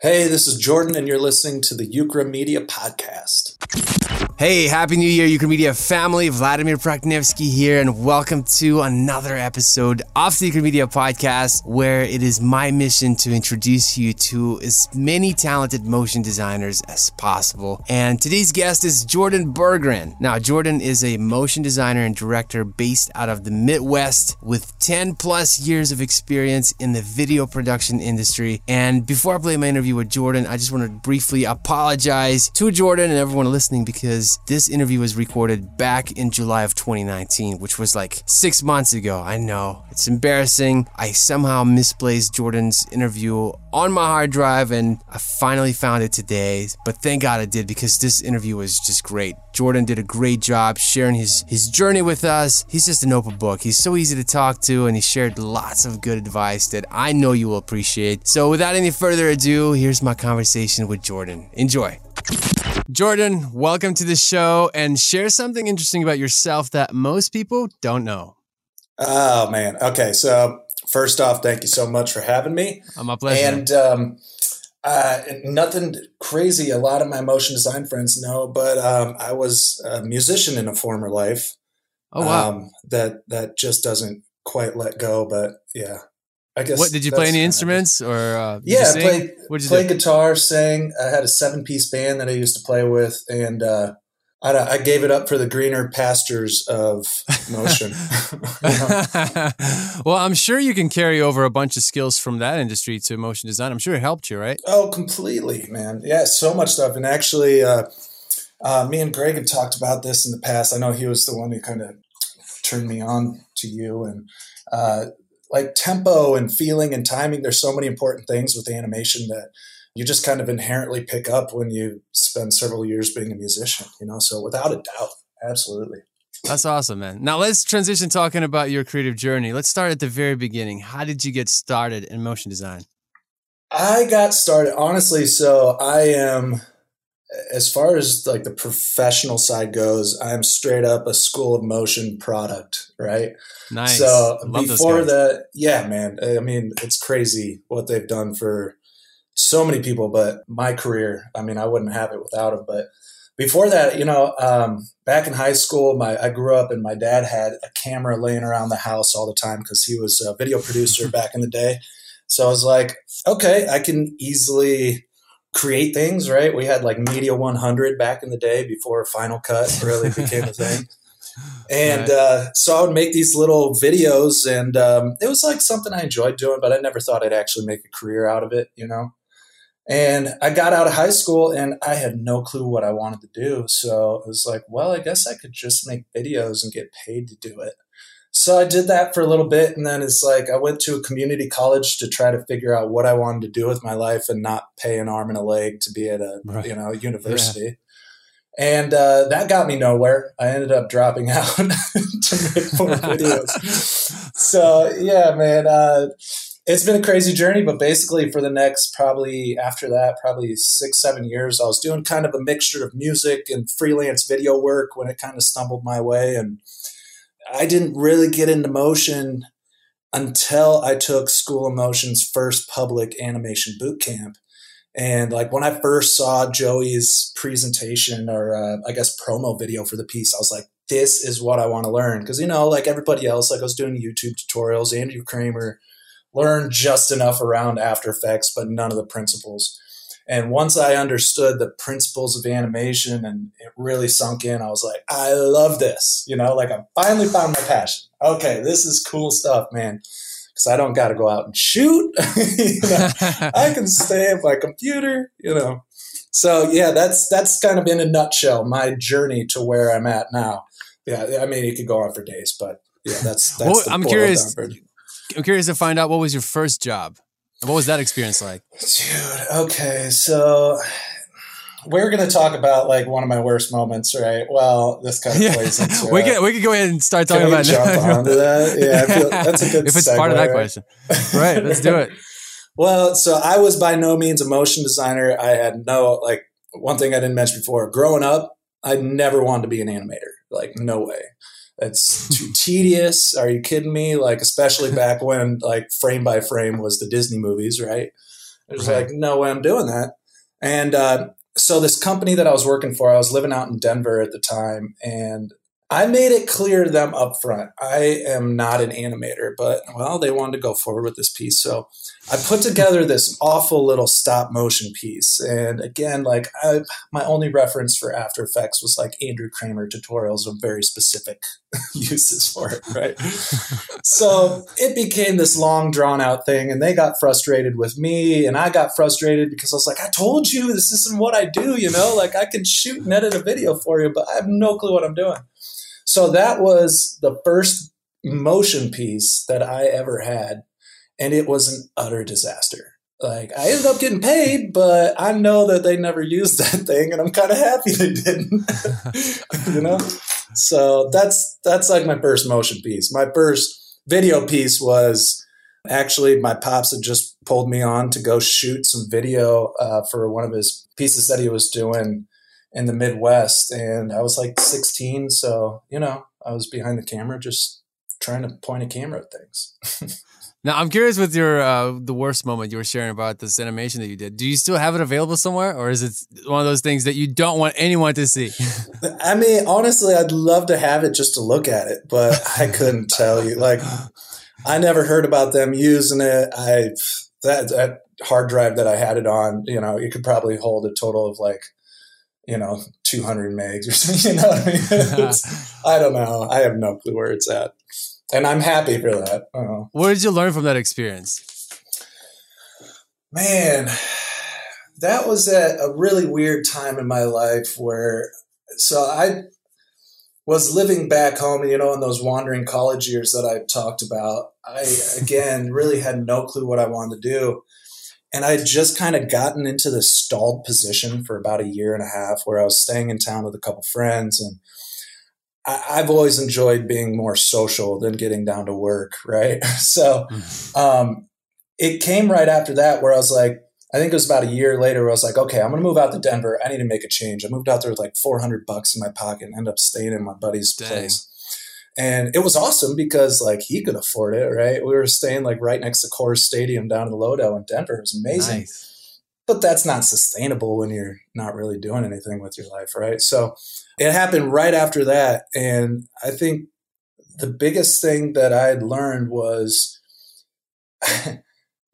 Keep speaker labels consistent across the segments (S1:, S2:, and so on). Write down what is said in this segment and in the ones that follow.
S1: Hey, this is Jordan, and you're listening to the Ukramedia Podcast.
S2: Hey, Happy New Year, Ukramedia family. Vladimir Praknevsky here, and welcome to another episode of the Ukramedia Podcast, where it is my mission to introduce you to as many talented motion designers as possible. And today's guest is Jordan Bergren. Now, Jordan is a motion designer and director based out of the Midwest with 10 plus years of experience in the video production industry. And before I play my interview with Jordan, I just want to briefly apologize to Jordan and everyone listening because this interview was recorded back in July of 2019, which was like six months ago. I know it's embarrassing. I somehow misplaced Jordan's interview on my hard drive and I finally found it today. But thank God I did because this interview was just great. Jordan did a great job sharing his, his journey with us. He's just an open book. He's so easy to talk to and he shared lots of good advice that I know you will appreciate. So without any further ado, here's my conversation with Jordan. Enjoy. Jordan, welcome to the show and share something interesting about yourself that most people don't know.
S1: Oh, man. Okay. So, first off, thank you so much for having me.
S2: Oh, my pleasure.
S1: And um, uh, nothing crazy. A lot of my motion design friends know, but um, I was a musician in a former life.
S2: Oh, wow.
S1: Um, that, that just doesn't quite let go. But yeah, I guess.
S2: What did you play any instruments or? Uh,
S1: yeah, I played,
S2: What'd you
S1: played
S2: do?
S1: guitar, sang. I had a seven piece band that I used to play with, and uh, I, I gave it up for the greener pastures of motion.
S2: well, I'm sure you can carry over a bunch of skills from that industry to motion design. I'm sure it helped you, right?
S1: oh, completely, man. Yeah, so much stuff. And actually, uh, uh, me and Greg have talked about this in the past. I know he was the one who kind of turned me on to you and. Uh, like tempo and feeling and timing, there's so many important things with animation that you just kind of inherently pick up when you spend several years being a musician, you know? So without a doubt, absolutely.
S2: That's awesome, man. Now let's transition talking about your creative journey. Let's start at the very beginning. How did you get started in motion design?
S1: I got started honestly, so I am as far as like the professional side goes, I'm straight up a school of motion product, right?
S2: Nice.
S1: So
S2: Love
S1: before that, yeah, man. I mean, it's crazy what they've done for so many people. But my career, I mean, I wouldn't have it without them. But before that, you know, um, back in high school, my I grew up and my dad had a camera laying around the house all the time because he was a video producer back in the day. So I was like, okay, I can easily create things, right? We had like Media 100 back in the day before Final Cut really became a thing. And
S2: Right.
S1: uh, so I would make these little videos, and um, it was like something I enjoyed doing, but I never thought I'd actually make a career out of it, you know? And I got out of high school and I had no clue what I wanted to do. So I was like, well, I guess I could just make videos and get paid to do it. So I did that for a little bit. And then it's like I went to a community college to try to figure out what I wanted to do with my life and not pay an arm and a leg to be at a
S2: Right.
S1: you know university. And uh, that got me nowhere. I ended up dropping out to make more videos. So yeah, man, uh, it's been a crazy journey. But basically, for the next probably after that, probably six, seven years, I was doing kind of a mixture of music and freelance video work when it kind of stumbled my way, and I didn't really get into motion until I took School of Motion's first public animation boot camp. And like when I first saw Joey's presentation or uh, I guess promo video for the piece, I was like, this is what I want to learn. Cause you know, like everybody else, like I was doing YouTube tutorials, Andrew Kramer learned just enough around After Effects, but none of the principles. And once I understood the principles of animation and it really sunk in, I was like, I love this. You know, like I finally found my passion. Okay, this is cool stuff, man. Because I don't got to go out and shoot. you know, I can stay at my computer, you know. So yeah, that's that's kind of in a nutshell my journey to where I'm at now. Yeah, I mean it could go on for days, but yeah, that's that's.
S2: Well,
S1: the
S2: I'm curious-
S1: version.
S2: I'm curious to find out what was your first job? What was that experience like?
S1: Dude, okay, so we're gonna talk about like one of my worst moments, right? Well, this kind of
S2: Yeah.
S1: plays into
S2: we
S1: it.
S2: can we can go ahead and start talking about
S1: jump onto that? Yeah, I feel that's a good.
S2: if it's part of that
S1: right?
S2: question. Right, let's do it.
S1: Well, so I was by no means a motion designer. I had no like one thing I didn't mention before. Growing up, I never wanted to be an animator. Like no way. It's too tedious. Are you kidding me? Like especially back when like frame by frame was the Disney movies, right? There's right. like no way I'm doing that. And uh, so this company that I was working for, I was living out in Denver at the time, and I made it clear to them up front. I am not an animator, but well, they wanted to go forward with this piece. So I put together this awful little stop motion piece. And again, like I, my only reference for After Effects was like Andrew Kramer tutorials of very specific uses for it, right? so it became this long drawn out thing. And they got frustrated with me. And I got frustrated because I was like, I told you this isn't what I do, you know? Like I can shoot and edit a video for you, but I have no clue what I'm doing. So that was the first motion piece that I ever had. And it was an utter disaster. Like I ended up getting paid, but I know that they never used that thing, and I'm kind of happy they didn't. you know, so that's that's like my first motion piece. My first video piece was actually my pops had just pulled me on to go shoot some video uh, for one of his pieces that he was doing in the Midwest, and I was like 16, so you know I was behind the camera just trying to point a camera at things.
S2: now I'm curious with your uh, the worst moment you were sharing about this animation that you did. Do you still have it available somewhere, or is it one of those things that you don't want anyone to see?
S1: I mean, honestly, I'd love to have it just to look at it, but I couldn't tell you. Like, I never heard about them using it. I that that hard drive that I had it on, you know, it could probably hold a total of like you know, 200 megs or something. You know what I mean? I don't know. I have no clue where it's at. And I'm happy for that.
S2: What did you learn from that experience?
S1: Man, that was at a really weird time in my life where, so I was living back home, and you know, in those wandering college years that I talked about, I again really had no clue what I wanted to do. And I had just kind of gotten into this stalled position for about a year and a half where I was staying in town with a couple friends. And I, have always enjoyed being more social than getting down to work. Right. So mm-hmm. um, it came right after that where I was like, I think it was about a year later where I was like, okay, I'm going to move out to Denver. I need to make a change. I moved out there with like 400 bucks in my pocket and end up staying in my buddy's Dang. place. And it was awesome because like he could afford it, right? We were staying like right next to Coors Stadium down in Lodo in Denver. It was amazing. Nice. But that's not sustainable when you're not really doing anything with your life, right? So it happened right after that. And I think the biggest thing that I had learned was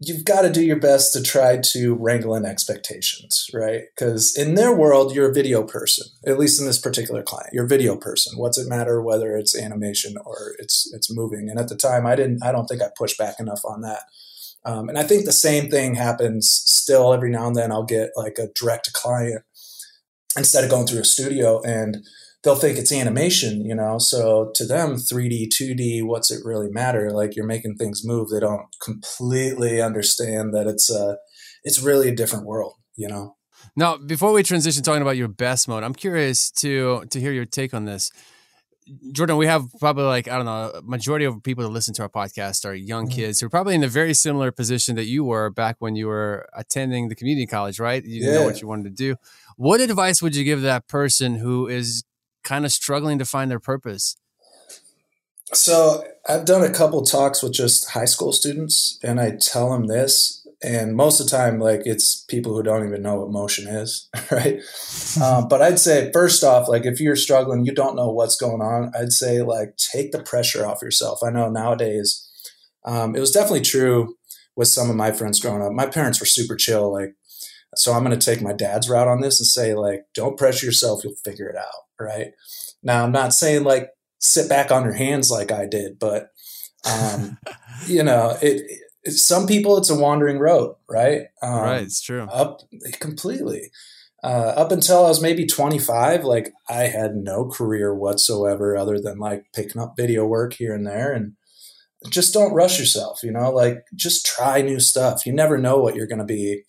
S1: you've got to do your best to try to wrangle in expectations, right? Because in their world, you're a video person. At least in this particular client, you're a video person. What's it matter whether it's animation or it's it's moving? And at the time, I didn't. I don't think I pushed back enough on that. Um, and I think the same thing happens still every now and then. I'll get like a direct client instead of going through a studio and they'll think it's animation, you know. So to them, 3D, 2D, what's it really matter? Like you're making things move. They don't completely understand that it's a, it's really a different world, you know.
S2: Now, before we transition talking about your best mode, I'm curious to to hear your take on this. Jordan, we have probably like, I don't know, majority of people that listen to our podcast are young mm-hmm. kids who are probably in a very similar position that you were back when you were attending the community college, right? You yeah. know what you wanted to do. What advice would you give that person who is kind of struggling to find their purpose?
S1: So I've done a couple talks with just high school students, and I tell them this, and most of the time, like it's people who don't even know what motion is, right? um, but I'd say first off, like if you're struggling, you don't know what's going on. I'd say like take the pressure off yourself. I know nowadays, um, it was definitely true with some of my friends growing up. My parents were super chill, like so I'm going to take my dad's route on this and say like, don't pressure yourself. You'll figure it out right? Now, I'm not saying like sit back on your hands like I did, but um, you know, it, it, Some people, it's a wandering road, right?
S2: Um, right, it's true.
S1: Up completely. Uh, up until I was maybe 25, like I had no career whatsoever other than like picking up video work here and there, and just don't rush yourself. You know, like just try new stuff. You never know what you're going to be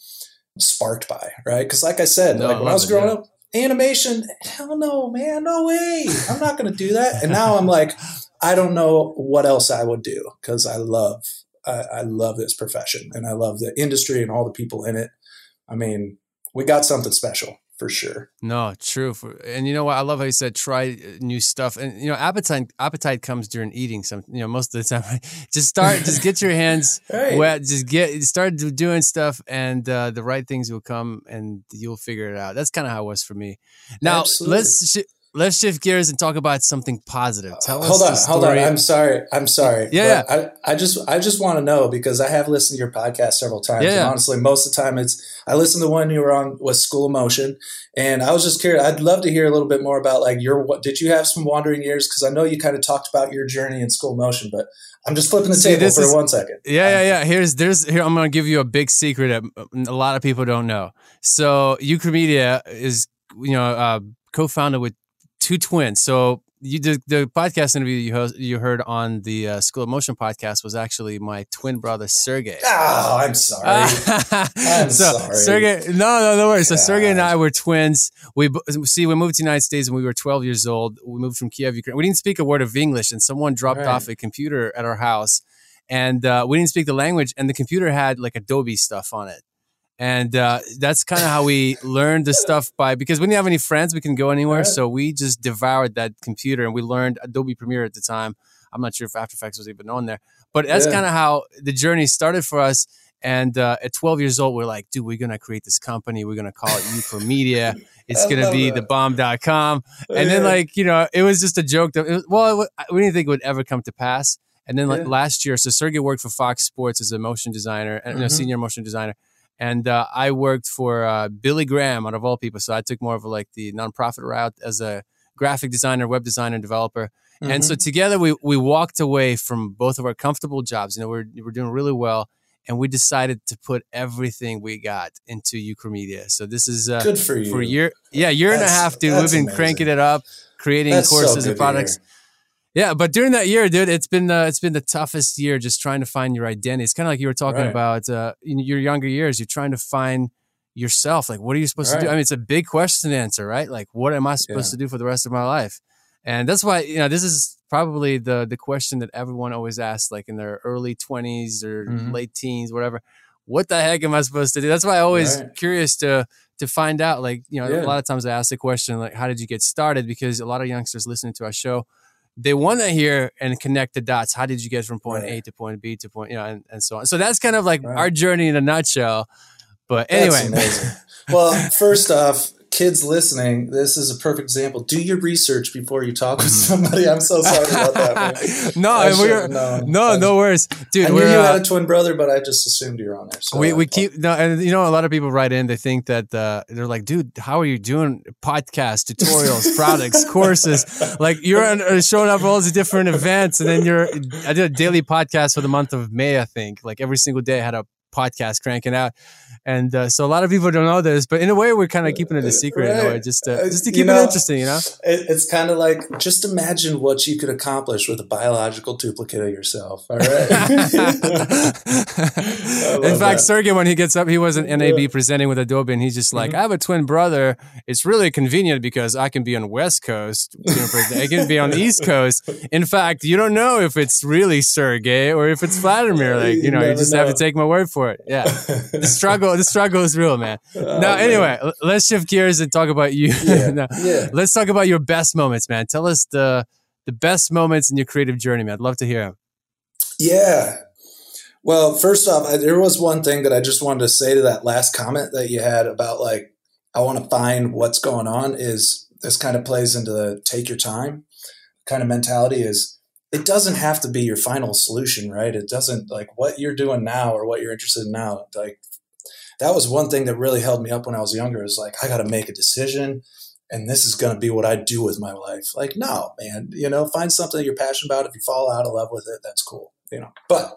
S1: sparked by, right? Because, like I said, no, like when I was growing yeah. up, animation hell no man no way. I'm not going to do that. And now i'm like i don't know what else i would do because i love I, I, love this profession and i love the industry and all the people in it. I mean we got something special for sure.
S2: No, true. For, and you know what? I love how you said try uh, new stuff. And you know, appetite appetite comes during eating. Some you know most of the time. just start. just get your hands right. wet. Just get start doing stuff, and uh, the right things will come, and you'll figure it out. That's kind of how it was for me. Now Absolutely. let's sh- let's shift gears and talk about something positive. Tell
S1: hold
S2: us.
S1: Hold on, hold on. I'm sorry. I'm sorry.
S2: Yeah,
S1: yeah. I, I just I just want to know because I have listened to your podcast several times. Yeah, and honestly, most of the time it's I listened to the one you were on was School of Motion, and I was just curious. I'd love to hear a little bit more about like your what did you have some wandering years? Because I know you kind of talked about your journey in School of Motion, but I'm just flipping the See, table for is, one second.
S2: Yeah, yeah, yeah. Here's there's here. I'm gonna give you a big secret that a lot of people don't know. So Media is you know uh, co-founded with two twins. So you the, the podcast interview you host, you heard on the uh, School of Motion podcast was actually my twin brother Sergey.
S1: Oh, I'm sorry. I'm
S2: so, sorry. Sergey, no, no, no worries. So Sergey and I were twins. We see we moved to the United States when we were 12 years old. We moved from Kiev, Ukraine. We didn't speak a word of English, and someone dropped right. off a computer at our house, and uh, we didn't speak the language, and the computer had like Adobe stuff on it and uh, that's kind of how we learned the stuff by because we didn't have any friends we can go anywhere right. so we just devoured that computer and we learned adobe premiere at the time i'm not sure if after effects was even on there but that's yeah. kind of how the journey started for us and uh, at 12 years old we're like dude we're gonna create this company we're gonna call it u media it's gonna be that. the bomb.com and then like you know it was just a joke that was, well we didn't think it would ever come to pass and then like yeah. last year so sergey worked for fox sports as a motion designer and mm-hmm. senior motion designer and uh, I worked for uh, Billy Graham out of all people. So I took more of a, like the nonprofit route as a graphic designer, web designer, developer. Mm-hmm. And so mm-hmm. together we we walked away from both of our comfortable jobs. You know, we're we're doing really well, and we decided to put everything we got into Ukramedia. So this is
S1: uh, good for you
S2: for a year. Yeah, year that's, and a half, dude. We've been amazing. cranking it up, creating that's courses so and products. Yeah, but during that year, dude, it's been uh, it's been the toughest year just trying to find your identity. It's kind of like you were talking right. about uh, in your younger years. You're trying to find yourself. Like, what are you supposed right. to do? I mean, it's a big question to answer, right? Like, what am I supposed yeah. to do for the rest of my life? And that's why you know this is probably the the question that everyone always asks, like in their early twenties or mm-hmm. late teens, whatever. What the heck am I supposed to do? That's why I always right. curious to to find out. Like, you know, yeah. a lot of times I ask the question, like, how did you get started? Because a lot of youngsters listening to our show they want to hear and connect the dots. How did you get from point right. A to point B to point, you know, and, and so on. So that's kind of like right. our journey in a nutshell. But anyway.
S1: well, first off, kids listening, this is a perfect example. Do your research before you talk with somebody. I'm so sorry about that.
S2: no, we're, no, no worries, dude.
S1: I knew you uh, had a twin brother, but I just assumed you're on there. So
S2: we we keep no, and you know, a lot of people write in. They think that uh, they're like, dude, how are you doing podcast tutorials, products, courses? Like you're on, uh, showing up all these different events, and then you're. I did a daily podcast for the month of May, I think. Like every single day, I had a podcast cranking out. And uh, so a lot of people don't know this, but in a way, we're kind of keeping it a secret right. in a way, just to, just to keep you know, it interesting, you know?
S1: It, it's kind of like just imagine what you could accomplish with a biological duplicate of yourself. All right.
S2: in fact, Sergey, when he gets up, he was an NAB yeah. presenting with Adobe, and he's just like, mm-hmm. I have a twin brother. It's really convenient because I can be on West Coast, you know, I can be on the East Coast. In fact, you don't know if it's really Sergey or if it's Vladimir. Like, you know, you, you just know. have to take my word for it. Yeah. the struggle the struggle is real, man. Oh, now, anyway, man. let's shift gears and talk about you. Yeah, now, yeah. Let's talk about your best moments, man. Tell us the the best moments in your creative journey, man. I'd love to hear them.
S1: Yeah. Well, first off, I, there was one thing that I just wanted to say to that last comment that you had about like I want to find what's going on. Is this kind of plays into the take your time kind of mentality? Is it doesn't have to be your final solution, right? It doesn't like what you're doing now or what you're interested in now. Like that was one thing that really held me up when I was younger is like, I got to make a decision and this is going to be what I do with my life. Like, no, man, you know, find something you're passionate about. If you fall out of love with it, that's cool, you know. But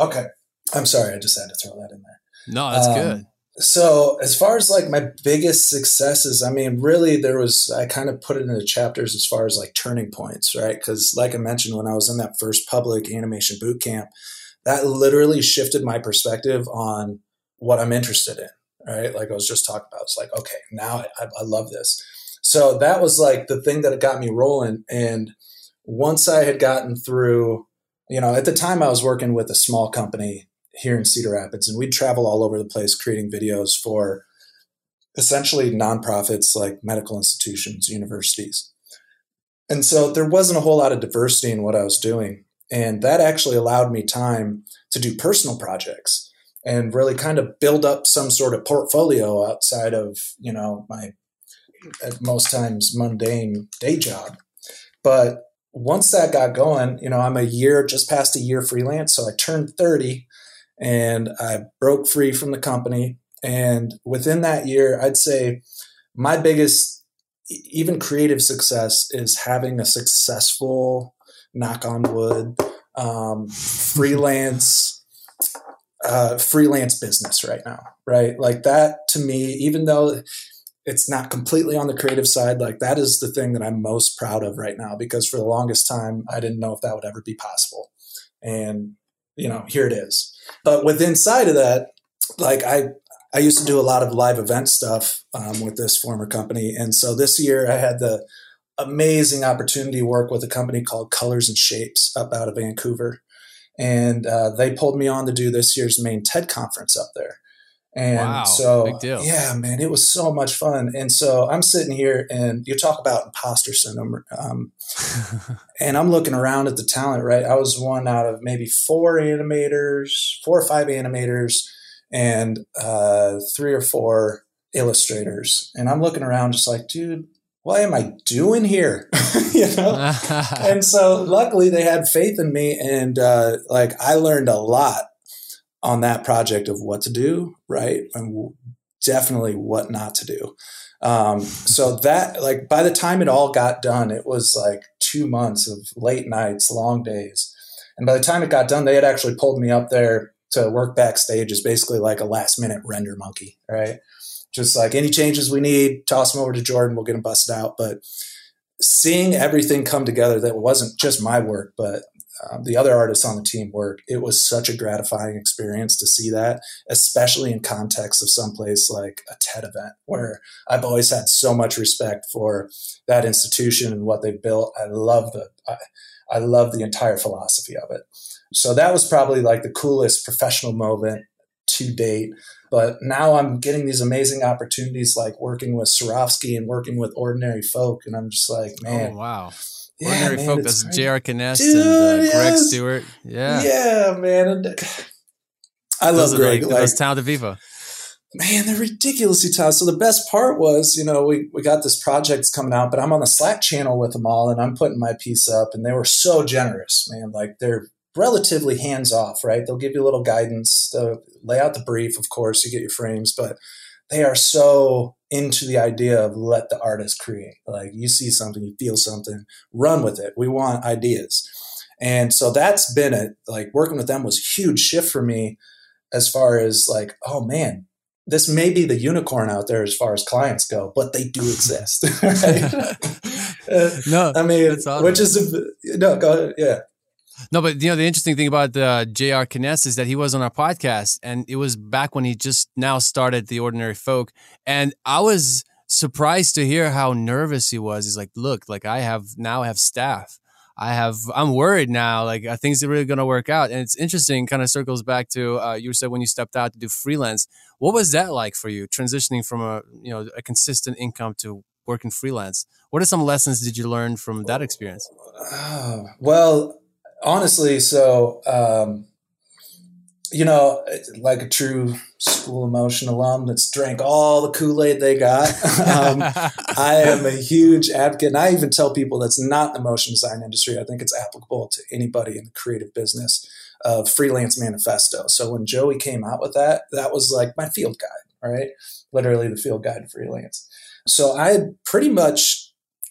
S1: okay, I'm sorry, I just had to throw that in there.
S2: No, that's um, good.
S1: So, as far as like my biggest successes, I mean, really, there was, I kind of put it into chapters as far as like turning points, right? Because, like I mentioned, when I was in that first public animation boot camp, that literally shifted my perspective on what I'm interested in, right? Like I was just talking about. It's like, okay, now I, I love this. So that was like the thing that got me rolling. And once I had gotten through, you know, at the time I was working with a small company here in Cedar Rapids, and we'd travel all over the place creating videos for essentially nonprofits like medical institutions, universities. And so there wasn't a whole lot of diversity in what I was doing. And that actually allowed me time to do personal projects and really kind of build up some sort of portfolio outside of, you know, my at most times mundane day job. But once that got going, you know, I'm a year, just past a year freelance. So I turned 30 and I broke free from the company. And within that year, I'd say my biggest, even creative success is having a successful, knock on wood, um, freelance, uh, freelance business right now, right? Like that to me, even though it's not completely on the creative side like that is the thing that i'm most proud of right now because for the longest time i didn't know if that would ever be possible and you know here it is. But with inside of that like i i used to do a lot of live event stuff um, with this former company. And so this year i had the amazing opportunity to work with a company called colors and shapes up out of vancouver. And uh, they pulled me on to do this year's main ted conference up there and wow, so, yeah, man, it was so much fun. And so I'm sitting here and you talk about imposter syndrome. Um, and I'm looking around at the talent, right? I was one out of maybe four animators, four or five animators, and uh, three or four illustrators. And I'm looking around just like, dude, what am I doing here? you know? and so luckily they had faith in me and uh, like I learned a lot on that project of what to do, right? And definitely what not to do. Um, so that, like, by the time it all got done, it was like two months of late nights, long days. And by the time it got done, they had actually pulled me up there to work backstage as basically like a last minute render monkey, right? Just like any changes we need, toss them over to Jordan, we'll get them busted out. But seeing everything come together that wasn't just my work, but um, the other artists on the team work. It was such a gratifying experience to see that, especially in context of someplace like a TED event, where I've always had so much respect for that institution and what they've built. I love the I, I love the entire philosophy of it. So that was probably like the coolest professional moment to date. But now I'm getting these amazing opportunities like working with Swarovski and working with ordinary folk. And I'm just like, oh, man,
S2: oh, wow Ordinary yeah, folk. That's J.R. Kness and uh, yes. Greg Stewart. Yeah.
S1: Yeah, man. I love those Greg.
S2: Like, like, those talented people.
S1: Man, they're ridiculously talented. So the best part was, you know, we, we got this project coming out, but I'm on the Slack channel with them all and I'm putting my piece up and they were so generous, man. Like they're relatively hands off, right? They'll give you a little guidance, they'll lay out the brief, of course, you get your frames, but they are so into the idea of let the artist create. Like you see something, you feel something, run with it. We want ideas. And so that's been it. Like working with them was a huge shift for me as far as like, oh man, this may be the unicorn out there as far as clients go, but they do exist. no, I mean, awesome. which is no, go ahead. Yeah.
S2: No, but you know the interesting thing about uh, J.R. Kness is that he was on our podcast, and it was back when he just now started the Ordinary Folk, and I was surprised to hear how nervous he was. He's like, "Look, like I have now have staff. I have. I'm worried now. Like are things really going to work out." And it's interesting. Kind of circles back to uh, you said when you stepped out to do freelance. What was that like for you, transitioning from a you know a consistent income to working freelance? What are some lessons did you learn from that experience?
S1: Uh, well honestly, so um, you know, like a true school emotion alum that's drank all the Kool Aid they got. um, I am a huge advocate, and I even tell people that's not the motion design industry. I think it's applicable to anybody in the creative business of freelance manifesto. So when Joey came out with that, that was like my field guide, right? Literally the field guide to freelance. So I pretty much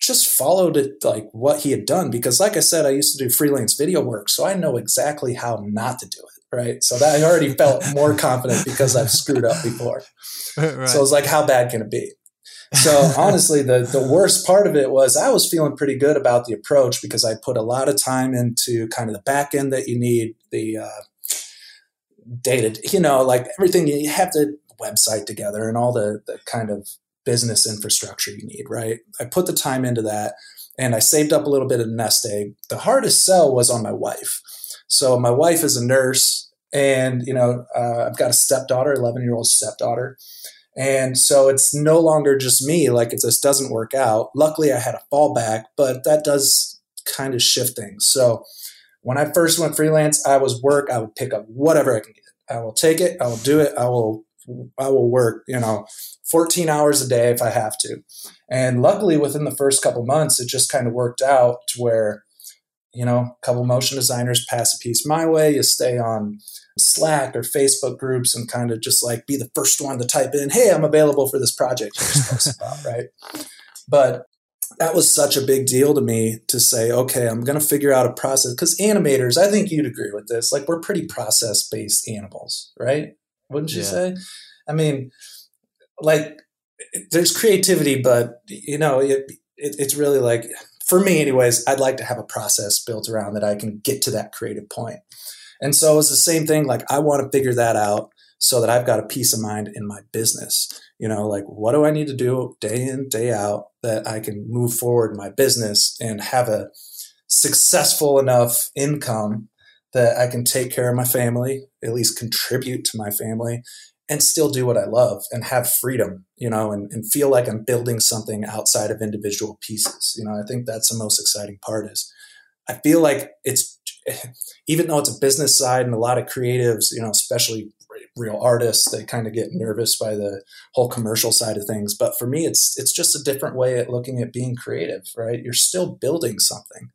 S1: just followed it like what he had done because like i said i used to do freelance video work so i know exactly how not to do it right? So that i already felt more confident because i've screwed up before. Right. so it was like how bad can it be? So honestly the, the worst part of it was i was feeling pretty good about the approach because i put a lot of time into kind of the back end that you need the uh, data you know like everything you have the website together and all the, the kind of business infrastructure you need, right? I put the time into that and I saved up a little bit of nest egg. The hardest sell was on my wife. So my wife is a nurse and, you know, uh, I've got a stepdaughter, 11 year old stepdaughter. And so it's no longer just me, like if this doesn't work out. Luckily, I had a fallback, but that does kind of shift things. So when I first went freelance, I was work, I would pick up whatever I can get. I will take it, I will do it, I will I will work, you know, 14 hours a day if I have to. And luckily within the first couple months, it just kind of worked out to where, you know, a couple motion designers pass a piece my way, you stay on Slack or Facebook groups and kind of just like be the first one to type in, hey, I'm available for this project you just posted about, right? But that was such a big deal to me to say, okay, I'm going to figure out a process. Because animators, I think you'd agree with this, like we're pretty process based animals, right? Wouldn't you yeah. say? I mean, like there's creativity, but you know, it, it, it's really like, for me, anyways, I'd like to have a process built around that I can get to that creative point. And so it's the same thing. Like I want to figure that out so that I've got a peace of mind in my business. You know, like what do I need to do day in, day out that I can move forward in my business and have a successful enough income that I can take care of my family, at least contribute to my family, and still do what I love and have freedom, you know, and, and feel like I'm building something outside of individual pieces. You know, I think that's the most exciting part is I feel like it's even though it's a business side and a lot of creatives, you know, especially real artists, they kind of get nervous by the whole commercial side of things. But for me, it's it's just a different way at looking at being creative, right? You're still building something.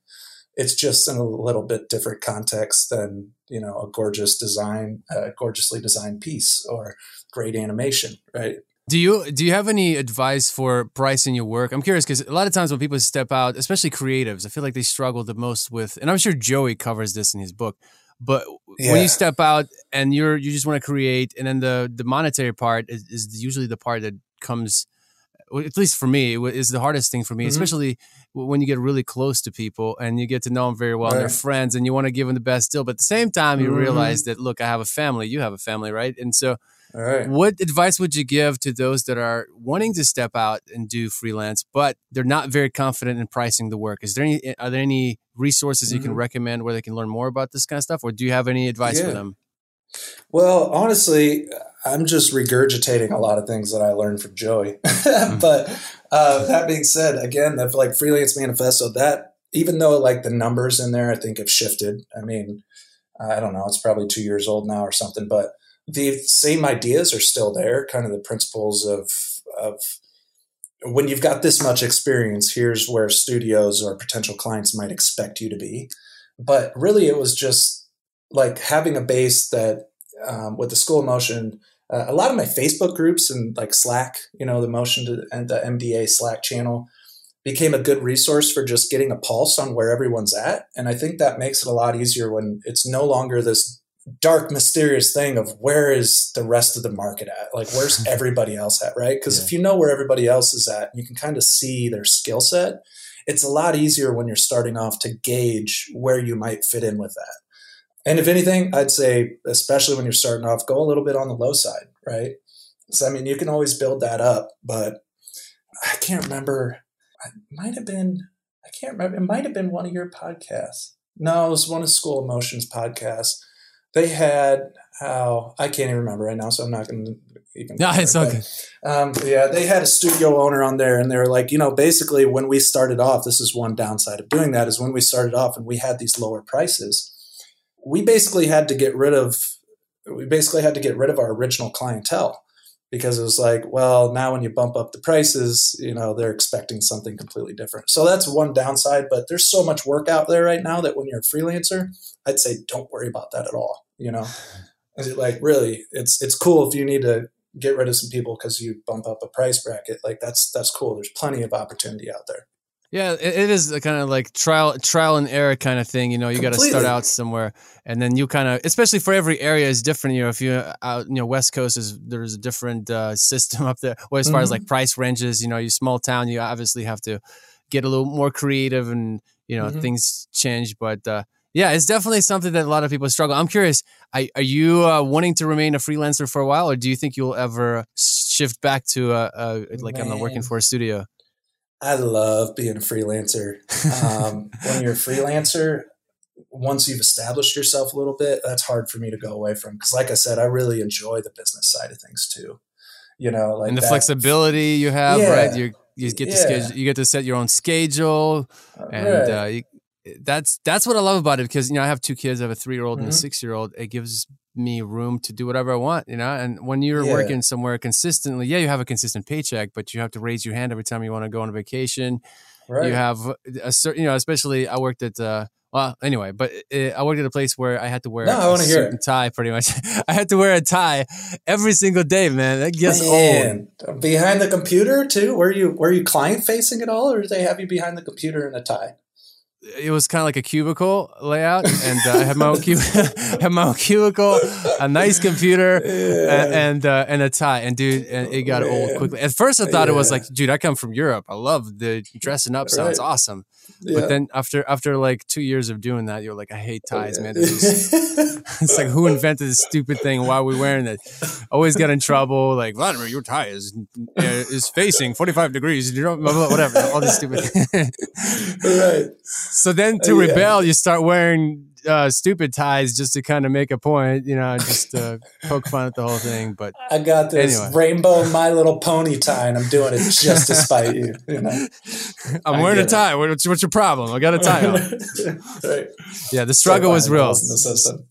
S1: It's just in a little bit different context than you know a gorgeous design, a gorgeously designed piece or great animation, right?
S2: Do you do you have any advice for pricing your work? I'm curious because a lot of times when people step out, especially creatives, I feel like they struggle the most with, and I'm sure Joey covers this in his book. But yeah. when you step out and you're you just want to create, and then the the monetary part is, is usually the part that comes, at least for me, is the hardest thing for me, mm-hmm. especially when you get really close to people and you get to know them very well, right. and they're friends, and you want to give them the best deal. But at the same time, you mm-hmm. realize that look, I have a family, you have a family, right? And so right. What advice would you give to those that are wanting to step out and do freelance, but they're not very confident in pricing the work? Is there any are there any resources mm-hmm. you can mm-hmm. recommend where they can learn more about this kind of stuff, or do you have any advice yeah. for them?
S1: Well, honestly, I'm just regurgitating a lot of things that I learned from Joey. Mm-hmm. but uh, that being said, again, the like freelance manifesto, that even though like the numbers in there, I think have shifted. I mean, I don't know, it's probably two years old now or something, but the same ideas are still there, kind of the principles of of when you've got this much experience, here's where studios or potential clients might expect you to be. But really, it was just like having a base that um, with the School of Motion, uh, a lot of my Facebook groups and like Slack, you know, the Motion to, and the MDA Slack channel became a good resource for just getting a pulse on where everyone's at. And I think that makes it a lot easier when it's no longer this dark mysterious thing of where is the rest of the market at like where's everybody else at right because yeah. if you know where everybody else is at you can kind of see their skill set it's a lot easier when you're starting off to gauge where you might fit in with that and if anything i'd say especially when you're starting off go a little bit on the low side right so i mean you can always build that up but i can't remember it might have been i can't remember it might have been one of your podcasts no it was one of school Emotions podcasts they had how I can't even remember right now, so I'm not going to even.
S2: No, it's okay.
S1: Um, yeah, they had a studio owner on there, and they were like, you know, basically when we started off, this is one downside of doing that is when we started off and we had these lower prices, we basically had to get rid of we basically had to get rid of our original clientele because it was like, well, now when you bump up the prices, you know, they're expecting something completely different. So that's one downside, but there's so much work out there right now that when you're a freelancer, I'd say don't worry about that at all you know? Like really it's it's cool if you need to get rid of some people because you bump up a price bracket. Like that's that's cool. There's plenty of opportunity out there
S2: yeah it, is a kind of like trial trial and error kind of thing you know you got to start out somewhere and then you kind of especially for every area is different you know if you're out you know west coast is there's a different uh, system up there well as far mm-hmm. as like price ranges you know you small town you obviously have to get a little more creative and you know mm-hmm. things change but uh yeah, it's definitely something that a lot of people struggle. I'm curious, are, are you uh, wanting to remain a freelancer for a while, or do you think you'll ever shift back to a, a like Man, I'm working for a studio?
S1: I love being a freelancer. Um, when you're a freelancer, once you've established yourself a little bit, that's hard for me to go away from. Because, like I said, I really enjoy the business side of things too. You know, like
S2: and the
S1: that.
S2: flexibility you have,
S1: Yeah.
S2: right? You you get to
S1: Yeah.
S2: schedule, you get to set your own schedule, and
S1: Right.
S2: uh, you, that's that's what I love about it because you know I have two kids, I have a three year old and a
S1: Mhm.
S2: six year old. It gives me room to do whatever I want, you know. And when you're
S1: Yeah.
S2: working somewhere consistently, yeah, you have a consistent paycheck, but you have to raise your hand every time you want to go on a vacation.
S1: right.
S2: You have a certain, you know, especially I worked at. Uh, well, anyway, but uh, I worked at a place where I had to wear
S1: No, I
S2: a
S1: it.
S2: tie. Pretty much, I had to wear a tie every single day, man. That gets old.
S1: Behind the computer too. Were you were you client facing at all, or did they have you behind the computer in a tie?
S2: It was kind of like a cubicle layout, and uh, I had my own cub- had my own cubicle, a nice computer, a- and uh, and a tie. And dude, and it got old quickly. At first, I thought it was like, dude, I come from Europe. I love the dressing up. Sounds
S1: Right.
S2: awesome.
S1: Yeah.
S2: But then after after like two years of doing that, you're like, I hate ties, man. They're just- it's like who invented this stupid thing? Why are we wearing it? Always get in trouble. Like Vladimir, your tie is uh, is facing 45 degrees. You don't blah, blah, whatever. All this stupid.
S1: right.
S2: So then to
S1: yeah.
S2: rebel, you start wearing uh, stupid ties just to kind of make a point, you know, just to poke fun at the whole thing. But
S1: I got this
S2: Anyway.
S1: rainbow My Little Pony tie, and I'm doing it just to spite you. You know,
S2: I'm
S1: I
S2: wearing a
S1: get it.
S2: tie. What's, what's your problem? I got a tie on.
S1: right.
S2: Yeah, the struggle was real.
S1: holes in the system.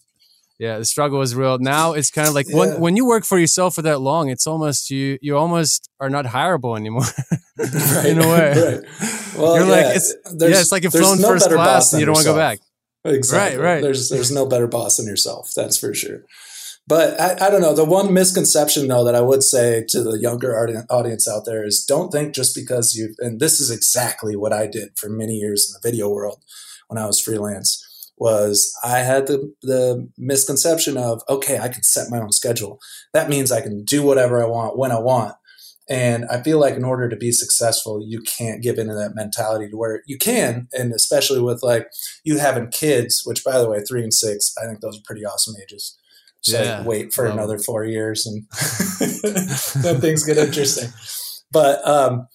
S2: Yeah, the struggle was real. Now it's kind of like when
S1: Yeah.
S2: when you work for yourself for that long, it's almost you you almost are not hireable anymore.
S1: Right.
S2: In a way.
S1: right. Well,
S2: You're
S1: yeah,
S2: like it's
S1: there's-
S2: yeah, it's like you've
S1: there's
S2: flown
S1: no
S2: first class and you don't want to go back.
S1: Exactly.
S2: Right, right.
S1: There's there's no better boss than yourself. That's for sure. But I, I don't know. The one misconception though that I would say to the younger audience out there is don't think just because you've, and this is exactly what I did for many years in the video world when I was freelance was I had the the misconception of okay I can set my own schedule. That means I can do whatever I want when I want. And I feel like in order to be successful, you can't give into that mentality to where you can, and especially with like you having kids, which by the way, three and six, I think those are pretty awesome ages. So
S2: Yeah,
S1: wait for another four years and then things get interesting. But um,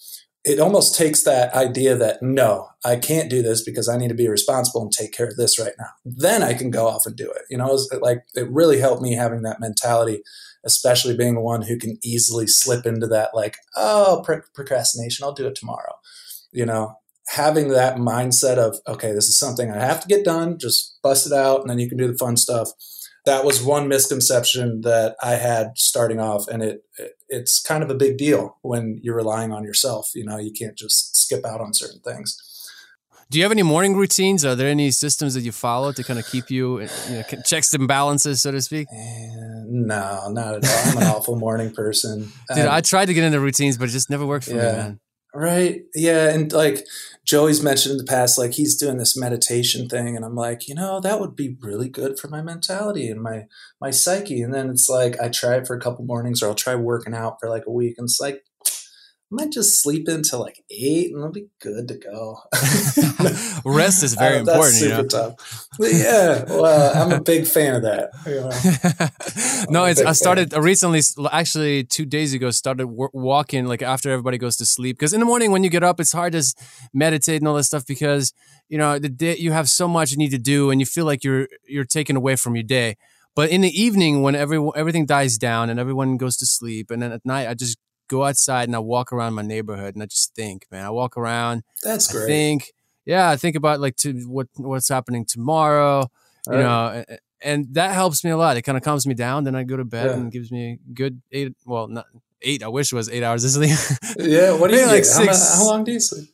S1: it almost takes that idea that no, I can't do this because I need to be responsible and take care of this right now. Then I can go off and do it. You know, it's like it really helped me having that mentality, especially being one who can easily slip into that like, oh, pro- procrastination, I'll do it tomorrow. You know, having that mindset of okay, this is something I have to get done, just bust it out, and then you can do the fun stuff. That was one misconception that I had starting off, and it, it it's kind of a big deal when you're relying on yourself. You know, you can't just skip out on certain things.
S2: Do you have any morning routines? Are there any systems that you follow to kind of keep you, you know, checks and balances, so to speak?
S1: And no, not at all. I'm an awful morning person.
S2: Dude,
S1: Um,
S2: I tried to get into routines, but it just never worked for me,
S1: Yeah.
S2: man.
S1: Right. Yeah. And like Joey's mentioned in the past, like he's doing this meditation thing. And I'm like, you know, that would be really good for my mentality and my, my psyche. And then it's like, I try it for a couple mornings or I'll try working out for like a week. And it's like, might just sleep until like eight and I'll be good to go.
S2: Rest is very
S1: Uh, that's
S2: important, you
S1: super
S2: know.
S1: tough. But yeah. Well, I'm a big fan of that. You know?
S2: no, it's I started uh, recently, actually two days ago, started w- walking like after everybody goes to sleep. Because in the morning when you get up, it's hard to meditate and all that stuff because you know the day you have so much you need to do and you feel like you're you're taken away from your day. But in the evening when every everything dies down and everyone goes to sleep, and then at night I just go outside and I walk around my neighborhood and I just think, man, I walk around.
S1: That's great.
S2: I think, yeah, I think about like to what what's happening tomorrow, you
S1: Right.
S2: know, a- and that helps me a lot. It kind of calms me down. Then I go to bed
S1: Yeah.
S2: and gives me a good eight. Well, not eight. I wish it was eight hours of sleep.
S1: Yeah. What do you
S2: like
S1: get? How,
S2: six-
S1: how long do you sleep?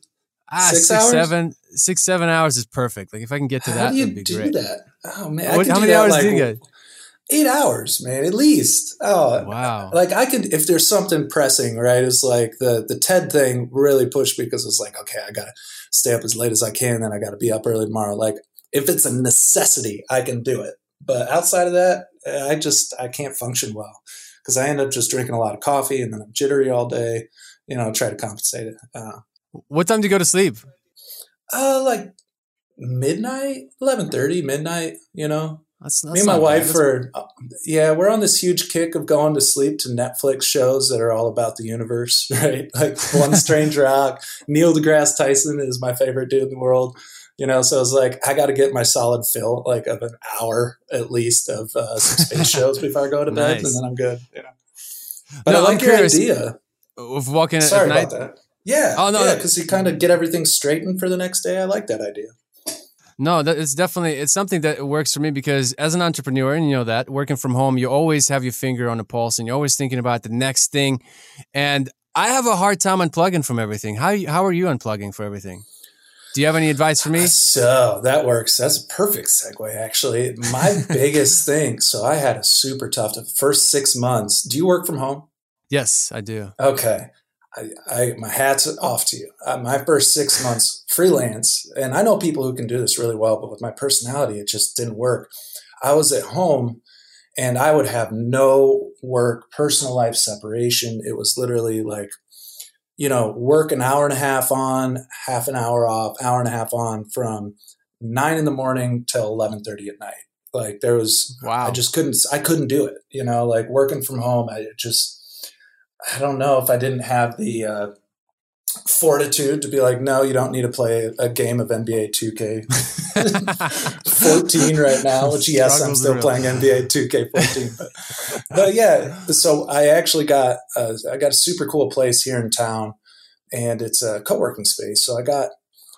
S2: ah,
S1: Six
S2: six, seven, six, seven hours is perfect. Like if I can get to
S1: How
S2: that,
S1: do you do
S2: great.
S1: that? Oh man,
S2: What- how many
S1: that,
S2: hours
S1: like,
S2: do you get?
S1: Eight hours, man, at least. Oh,
S2: Wow.
S1: like I could if there's something pressing, right? It's like the the TED thing really pushed me because it's like, okay, I gotta stay up as late as I can, then I gotta be up early tomorrow. Like if it's a necessity, I can do it. But outside of that, I just I can't function well because I end up just drinking a lot of coffee and then I'm jittery all day. You know, try to compensate it. Uh,
S2: What time do you go to sleep?
S1: uh like midnight, eleven thirty, midnight. You know,
S2: That's, that's
S1: me and my wife
S2: bad.
S1: are uh, yeah we're on this huge kick of going to sleep to netflix shows that are all about the universe right like one strange rock neil degrasse tyson is my favorite dude in the world you know so it's like i got to get my solid fill like of an hour at least of uh, some space shows before i go to bed
S2: Nice.
S1: and then i'm good you know But
S2: No,
S1: I
S2: I'm
S1: like your
S2: curious.
S1: idea.
S2: Of walking
S1: Sorry
S2: at night.
S1: about that. Yeah.
S2: Oh, no,
S1: yeah,
S2: that-
S1: because you kind of get everything straightened for the next day. I like that idea.
S2: No, that it's definitely it's something that works for me because as an entrepreneur, and you know that working from home, you always have your finger on the pulse, and you're always thinking about the next thing. And I have a hard time unplugging from everything. How how are you unplugging for everything? Do you have any advice for me?
S1: Uh, so that works. That's a perfect segue, actually. My biggest thing. So I had a super tough the first six months. Do you work from home?
S2: Yes, I do.
S1: Okay. I, I my hat's off to you. Uh, my first six months freelance, and I know people who can do this really well, but with my personality, it just didn't work. I was at home, and I would have no work, personal life separation. It was literally like, you know, work an hour and a half on, half an hour off, hour and a half on from nine in the morning till eleven thirty at night. Like there was
S2: Wow.
S1: I just couldn't I couldn't do it. You know, like working from home, I just I don't know if I didn't have the uh, fortitude to be like, no, you don't need to play a game of NBA 2K14 right now. Which yes, I'm still playing NBA 2K14, but but yeah. So I actually got uh, I got a super cool place here in town, and it's a co-working space. So I got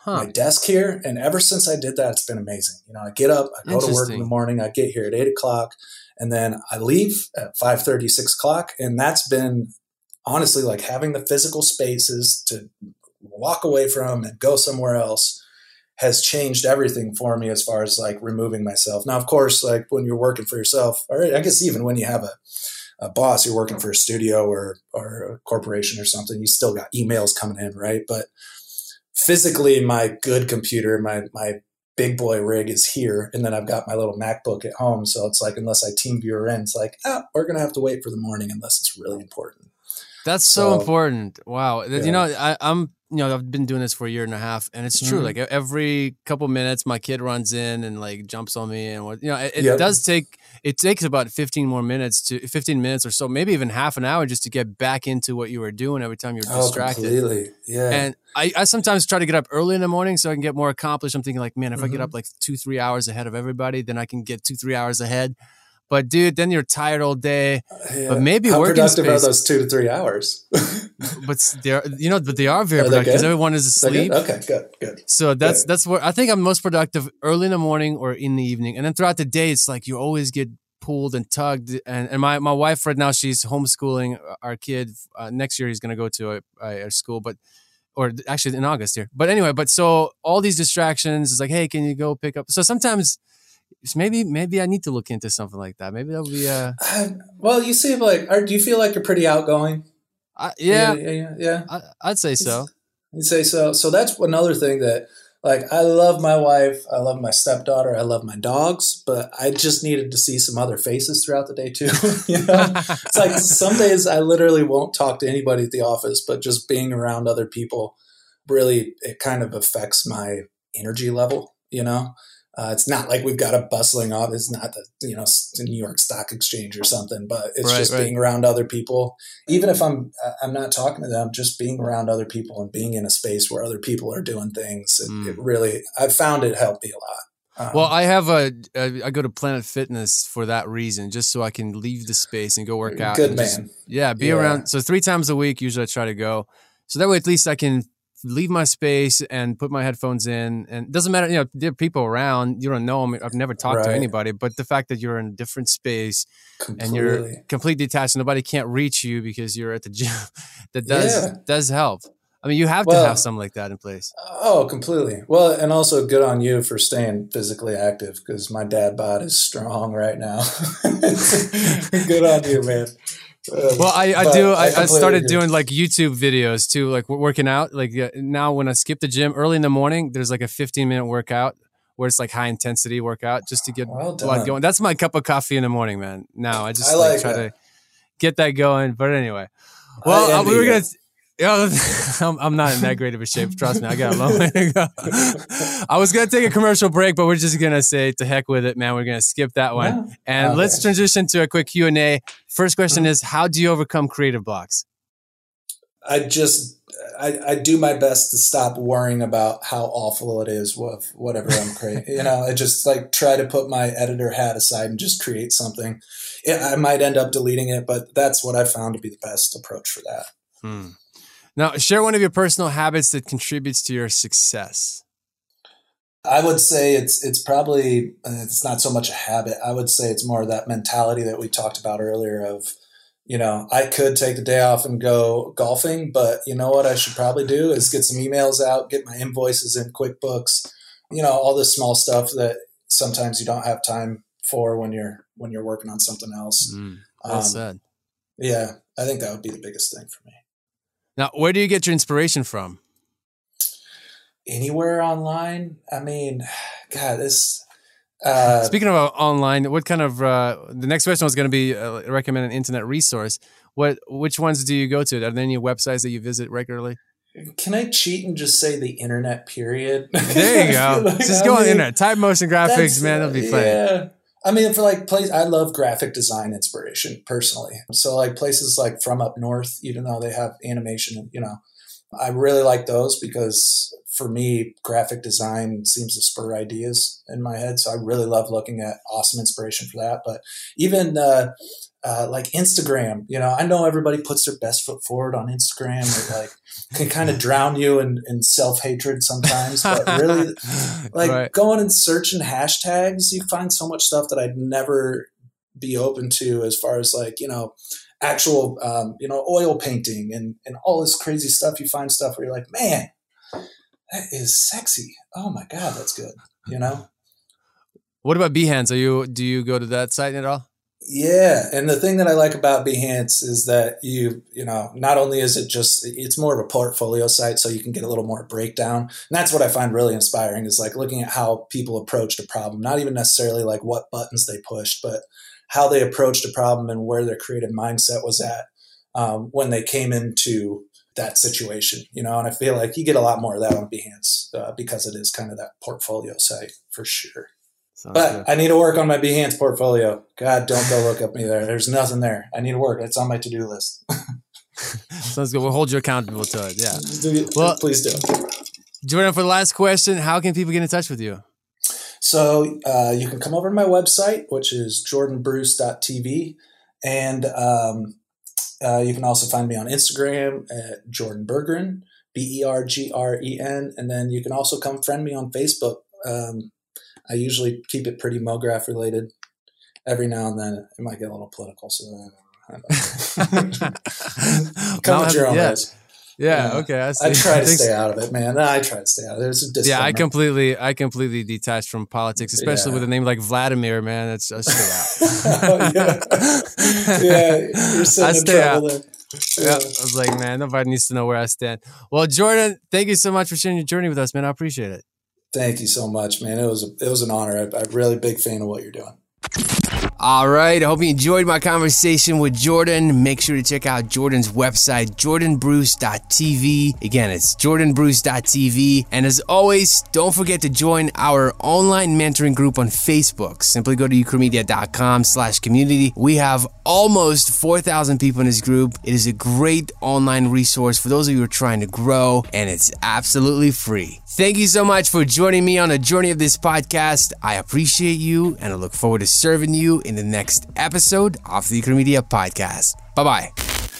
S2: Huh.
S1: my desk here. And ever since I did that, it's been amazing. You know, I get up, I go to work in the morning, I get here at eight o'clock, and then I leave at 5 6 o'clock. And that's been honestly like having the physical spaces to walk away from and go somewhere else has changed everything for me as far as like removing myself. Now, of course, like when you're working for yourself, or I guess even when you have a, a boss, you're working for a studio or, or a corporation or something, you still got emails coming in, right? But physically my good computer, my my big boy rig is here, and then I've got my little MacBook at home. So it's like unless I TeamViewer in, it's like ah, we're gonna have to wait for the morning unless it's really important.
S2: That's so,
S1: So-
S2: important. Wow.
S1: Yeah.
S2: You know, I, I'm you know I've been doing this for a year and a half, and it's true.
S1: Mhm.
S2: Like every couple minutes, my kid runs in and like jumps on me, and what you know, it, it
S1: Yep.
S2: does take. It takes about 15 more minutes to 15 minutes or so, maybe even half an hour, just to get back into what you were doing every time you're
S1: Oh,
S2: distracted.
S1: completely. Yeah.
S2: And I, I sometimes try to get up early in the morning so I can get more accomplished. I'm thinking like, man, if I get
S1: Mhm.
S2: up like two, three hours ahead of everybody, then I can get two, three hours ahead. But dude, then you're tired all day.
S1: Yeah.
S2: but maybe
S1: how
S2: working
S1: productive are those two to three hours?
S2: But they're, you know, but they are very
S1: Are
S2: productive because everyone is
S1: that good?
S2: asleep.
S1: Okay, good, good.
S2: So that's
S1: Good.
S2: that's where I think I'm most productive early in the morning or in the evening, and then throughout the day, it's like you always get pulled and tugged. And, and my my wife right now she's homeschooling our kid. Uh, next year he's going to go to a, a school, but or actually in August here. But anyway, but so all these distractions is like, hey, can you go pick up? So sometimes. Maybe maybe I need to look into something like that. Maybe that'll be uh
S1: Uh, well, you seem like. Are, do you feel like you're pretty outgoing?
S2: I, yeah,
S1: yeah, yeah. yeah.
S2: I, I'd say so.
S1: You say so. So that's another thing that, like, I love my wife, I love my stepdaughter, I love my dogs, but I just needed to see some other faces throughout the day too. you know, it's like some days I literally won't talk to anybody at the office, but just being around other people really it kind of affects my energy level. You know, uh, it's not like we've got a bustling office. It's not the you know New York Stock Exchange or something, but it's
S2: Right,
S1: just
S2: right.
S1: being around other people. Even if I'm I'm not talking to them, just being around other people and being in a space where other people are doing things. It,
S2: Mm.
S1: it really I've found it helped me a lot. Um,
S2: Well, I have a, I go to Planet Fitness for that reason, just so I can leave the space and go work out.
S1: good
S2: and just-
S1: man.
S2: yeah, be
S1: Yeah.
S2: around. So three times a week, usually I try to go. So that way, at least I can leave my space and put my headphones in. And it doesn't matter, you know, there are people around. You don't know them. I've never talked to anybody, but the fact that you're in a different space and you're
S1: Completely.
S2: completely detached, nobody can't reach you because you're at the gym. that does
S1: Yeah.
S2: does help. I mean, you have to have something like that in place.
S1: Oh, completely. Well, and also good on you for staying physically active because my dad bod is strong right now. good on you, man. Um,
S2: Well, I, I do. I, I,
S1: completely
S2: started
S1: agree.
S2: doing like YouTube videos too, like working out. Like uh, now, when I skip the gym early in the morning, there's like a 15 minute workout where it's like high intensity workout just to get
S1: Well
S2: blood going. That's my cup of coffee in the morning, man. Now I just
S1: I
S2: like,
S1: like
S2: try
S1: that.
S2: to get that going. But anyway, well, uh, we were gonna. Yeah, I'm, I'm not in that great of a shape. Trust me, I got a long way to go. I was gonna take a commercial break, but we're just gonna say to heck with it, man. We're gonna skip that one.
S1: No.
S2: And
S1: Okay.
S2: let's transition to a quick Q and A. First question
S1: Mhm.
S2: is: How do you overcome creative blocks?
S1: I just I, I do my best to stop worrying about how awful it is with whatever I'm creating. you know, I just like try to put my editor hat aside and just create something. It, I might end up deleting it, but that's what I found to be the best approach for that.
S2: Hmm. Now, share one of your personal habits that contributes to your success.
S1: I would say it's it's probably it's not so much a habit. I would say it's more that mentality that we talked about earlier of you know, I could take the day off and go golfing, but you know what I should probably do is get some emails out, get my invoices in QuickBooks, you know, all this small stuff that sometimes you don't have time for when you're when you're working on something else.
S2: Mm, well um, said.
S1: Yeah, I think that would be the biggest thing for me.
S2: Now, where do you get your inspiration from?
S1: Anywhere online. I mean, God, this
S2: uh, Speaking of uh, online, what kind of uh, the next question was going to be uh, recommend an internet resource. What which ones do you go to? Are there any websites that you visit regularly?
S1: Can I cheat and just say the internet? Period.
S2: There you go. like, just I go mean, on the internet. Type motion graphics, man. That'll be fun. Yeah.
S1: I mean, for like place, I love graphic design inspiration personally. So like places like From Up North, even though they have animation, you know, I really like those because for me, graphic design seems to spur ideas in my head. So I really love looking at awesome inspiration for that. But even uh, uh, like Instagram, you know, I know everybody puts their best foot forward on Instagram. It like can kind of drown you in, in self hatred sometimes. But really, like right. going and searching hashtags, you find so much stuff that I'd never be open to as far as like you know actual um, you know oil painting and and all this crazy stuff. You find stuff where you're like, man that is sexy. Oh my god, that's good. You know.
S2: What about Behance? Are you do you go to that site at all?
S1: Yeah, and the thing that I like about Behance is that you you know not only is it just it's more of a portfolio site, so you can get a little more breakdown. And that's what I find really inspiring is like looking at how people approached a problem, not even necessarily like what buttons they pushed, but how they approached a problem and where their creative mindset was at um, when they came into that situation, you know, and I feel like you get a lot more of that on Behance uh, because it is kind of that portfolio site for sure. Sounds but good. I need to work on my Behance portfolio. God, don't go look up me there. There's nothing there. I need to work. It's on my to do list.
S2: Sounds good. We'll hold you accountable to it. Yeah.
S1: well, please do.
S2: Jordan, for the last question, how can people get in touch with you?
S1: So uh, you can come over to my website, which is jordanbruce.tv. And um, uh, you can also find me on Instagram at Jordan Bergren, B E R G R E N. And then you can also come friend me on Facebook. Um, I usually keep it pretty MoGraph related. Every now and then it might get a little political. So come with your own
S2: yeah. Yeah, okay. I,
S1: I, try to stay out of it, man. I try to stay out. There's a
S2: Yeah, I completely, I completely detached from politics, especially yeah. with a name like Vladimir. Man, that's I stay
S1: out. oh, yeah. yeah, you're sitting I stay out. There.
S2: Yeah. I was like, man, nobody needs to know where I stand. Well, Jordan, thank you so much for sharing your journey with us, man. I appreciate it.
S1: Thank you so much, man. It was a, it was an honor. I, I'm really big fan of what you're doing.
S2: All right. I hope you enjoyed my conversation with Jordan. Make sure to check out Jordan's website, jordanbruce.tv. Again, it's jordanbruce.tv. And as always, don't forget to join our online mentoring group on Facebook. Simply go to ukramedia.com slash community. We have almost 4,000 people in this group. It is a great online resource for those of you who are trying to grow, and it's absolutely free. Thank you so much for joining me on the journey of this podcast. I appreciate you, and I look forward to serving you in the next episode of the Ukramedia Podcast. Bye bye.